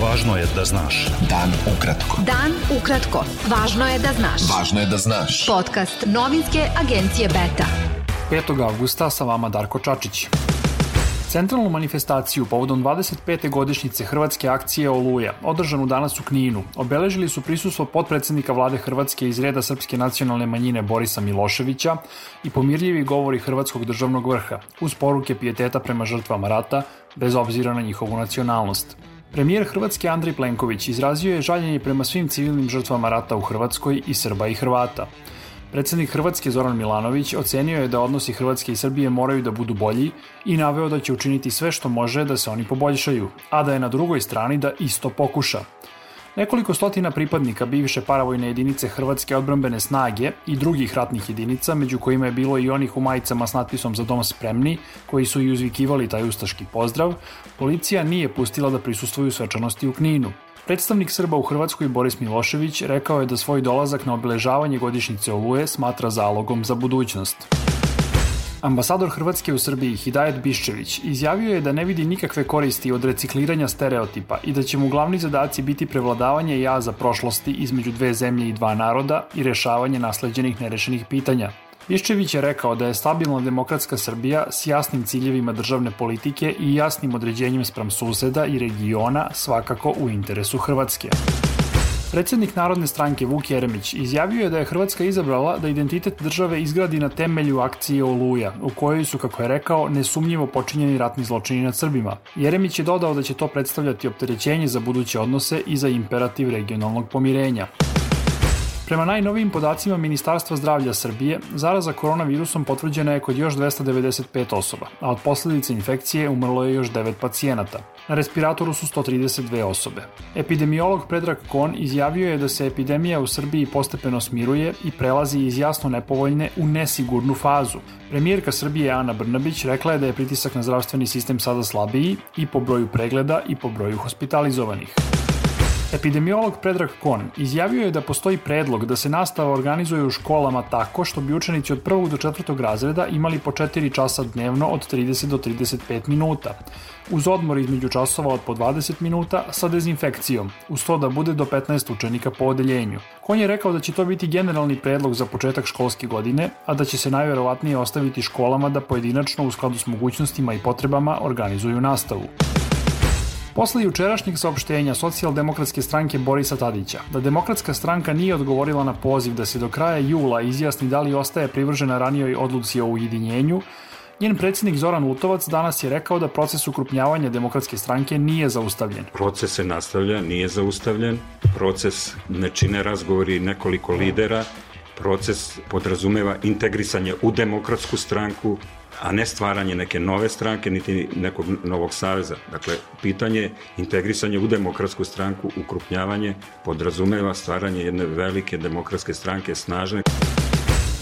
Važno je da znaš. Dan ukratko. Dan ukratko. Važno je da znaš. Važno je da znaš. Podcast novinske agencije Beta. 5. avgusta sa vama Darko Čačić. Centralnu manifestaciju povodom 25. godišnjice Hrvatske akcije Oluja, održanu danas u Kninu, obeležili su prisustvo potpredsednika vlade Hrvatske iz reda Srpske nacionalne manjine Borisa Miloševića i pomirljivi govori Hrvatskog državnog vrha, uz poruke pijeteta prema žrtvama rata, bez obzira na njihovu nacionalnost. Premijer Hrvatske Andrej Plenković izrazio je žaljenje prema svim civilnim žrtvama rata u Hrvatskoj i Srba i Hrvata. Predsednik Hrvatske Zoran Milanović ocenio je da odnosi Hrvatske i Srbije moraju da budu bolji i naveo da će učiniti sve što može da se oni poboljšaju, a da je na drugoj strani da isto pokuša. Nekoliko stotina pripadnika bivše paravojne jedinice Hrvatske odbrambene snage i drugih ratnih jedinica, među kojima je bilo i onih u majicama s natpisom za dom spremni, koji su i uzvikivali taj ustaški pozdrav, policija nije pustila da prisustuju svečanosti u Kninu. Predstavnik Srba u Hrvatskoj Boris Milošević rekao je da svoj dolazak na obeležavanje godišnjice Oluje smatra zalogom za budućnost. Ambasador Hrvatske u Srbiji Hidajet Biščević izjavio je da ne vidi nikakve koristi od recikliranja stereotipa i da će mu glavni zadaci biti prevladavanje jaza prošlosti između dve zemlje i dva naroda i rešavanje nasleđenih nerešenih pitanja. Biščević je rekao da je stabilna demokratska Srbija s jasnim ciljevima državne politike i jasnim određenjem sprem suseda i regiona svakako u interesu Hrvatske. Predsednik Narodne stranke Vuk Jeremić izjavio je da je Hrvatska izabrala da identitet države izgradi na temelju akcije Oluja, u kojoj su, kako je rekao, nesumnjivo počinjeni ratni zločini nad Srbima. Jeremić je dodao da će to predstavljati opterećenje za buduće odnose i za imperativ regionalnog pomirenja. Prema najnovijim podacima Ministarstva zdravlja Srbije, zaraza koronavirusom potvrđena je kod još 295 osoba, a od posledice infekcije umrlo je još 9 pacijenata. Na respiratoru su 132 osobe. Epidemiolog Predrag Kon izjavio je da se epidemija u Srbiji postepeno smiruje i prelazi iz jasno nepovoljne u nesigurnu fazu. Premijerka Srbije Ana Brnabić rekla je da je pritisak na zdravstveni sistem sada slabiji i po broju pregleda i po broju hospitalizovanih. Epidemiolog Predrag Kon izjavio je da postoji predlog da se nastava organizuje u školama tako što bi učenici od prvog do četvrtog razreda imali po 4 časa dnevno od 30 do 35 minuta, uz odmor između časova od po 20 minuta sa dezinfekcijom, uz to da bude do 15 učenika po odeljenju. Kon je rekao da će to biti generalni predlog za početak školske godine, a da će se najverovatnije ostaviti školama da pojedinačno u skladu s mogućnostima i potrebama organizuju nastavu. Posle jučerašnjeg saopštenja socijaldemokratske stranke Borisa Tadića da demokratska stranka nije odgovorila na poziv da se do kraja jula izjasni da li ostaje privržena ranijoj odluci o ujedinjenju, Njen predsednik Zoran Lutovac danas je rekao da proces ukrupnjavanja demokratske stranke nije zaustavljen. Proces se nastavlja, nije zaustavljen. Proces ne čine razgovori nekoliko lidera. Proces podrazumeva integrisanje u demokratsku stranku, a ne stvaranje neke nove stranke, niti nekog novog saveza. Dakle, pitanje integrisanje u demokratsku stranku, ukrupnjavanje, podrazumeva stvaranje jedne velike demokratske stranke, snažne.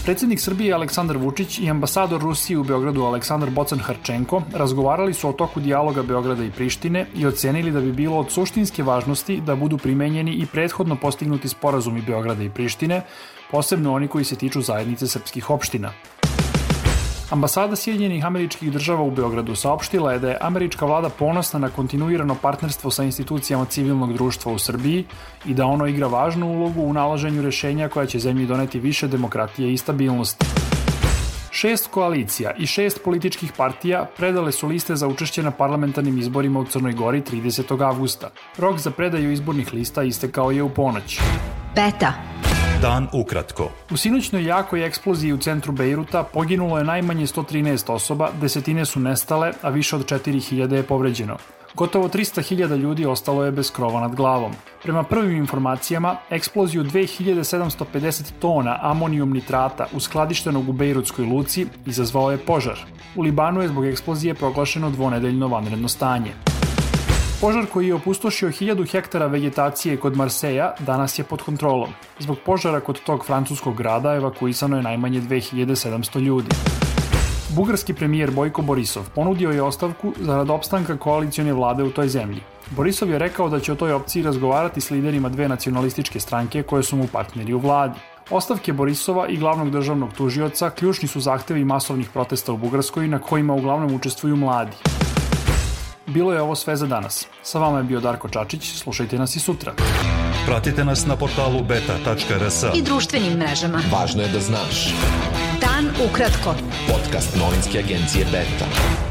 Predsednik Srbije Aleksandar Vučić i ambasador Rusije u Beogradu Aleksandar Bocan Harčenko razgovarali su o toku dijaloga Beograda i Prištine i ocenili da bi bilo od suštinske važnosti da budu primenjeni i prethodno postignuti sporazumi Beograda i Prištine, posebno oni koji se tiču zajednice srpskih opština. Ambasada Sjedinjenih američkih država u Beogradu saopštila je da je američka vlada ponosna na kontinuirano partnerstvo sa institucijama civilnog društva u Srbiji i da ono igra važnu ulogu u nalaženju rešenja koja će zemlji doneti više demokratije i stabilnosti. Šest koalicija i šest političkih partija predale su liste za učešće na parlamentarnim izborima u Crnoj Gori 30. avgusta. Rok za predaju izbornih lista istekao je u ponoć. Beta. Dan ukratko. U sinoćnoj jakoj eksploziji u centru Bejruta poginulo je najmanje 113 osoba, desetine su nestale, a više od 4000 je povređeno. Gotovo 300.000 ljudi ostalo je bez krova nad glavom. Prema prvim informacijama, eksploziju 2750 tona amonijum nitrata uskladištenog u Bejrutskoj luci izazvao je požar. U Libanu je zbog eksplozije proglašeno dvonedeljno vanredno stanje. Požar koji je opustošio 1000 hektara vegetacije kod Marseja danas je pod kontrolom. Zbog požara kod tog francuskog grada evakuisano je najmanje 2700 ljudi. Bugarski premijer Bojko Borisov ponudio je ostavku zarad opstanka koalicione vlade u toj zemlji. Borisov je rekao da će o toj opciji razgovarati s liderima dve nacionalističke stranke koje su mu partneri u vladi. Ostavke Borisova i glavnog državnog tužioca ključni su zahtevi masovnih protesta u Bugarskoj na kojima uglavnom učestvuju mladi. Bilo je ovo sve za danas. Sa vama je bio Darko Čačić, slušajte nas i sutra. Pratite nas na portalu beta.rs. I društvenim mrežama. Važno je da znaš. Dan ukratko. Podcast novinske agencije Beta.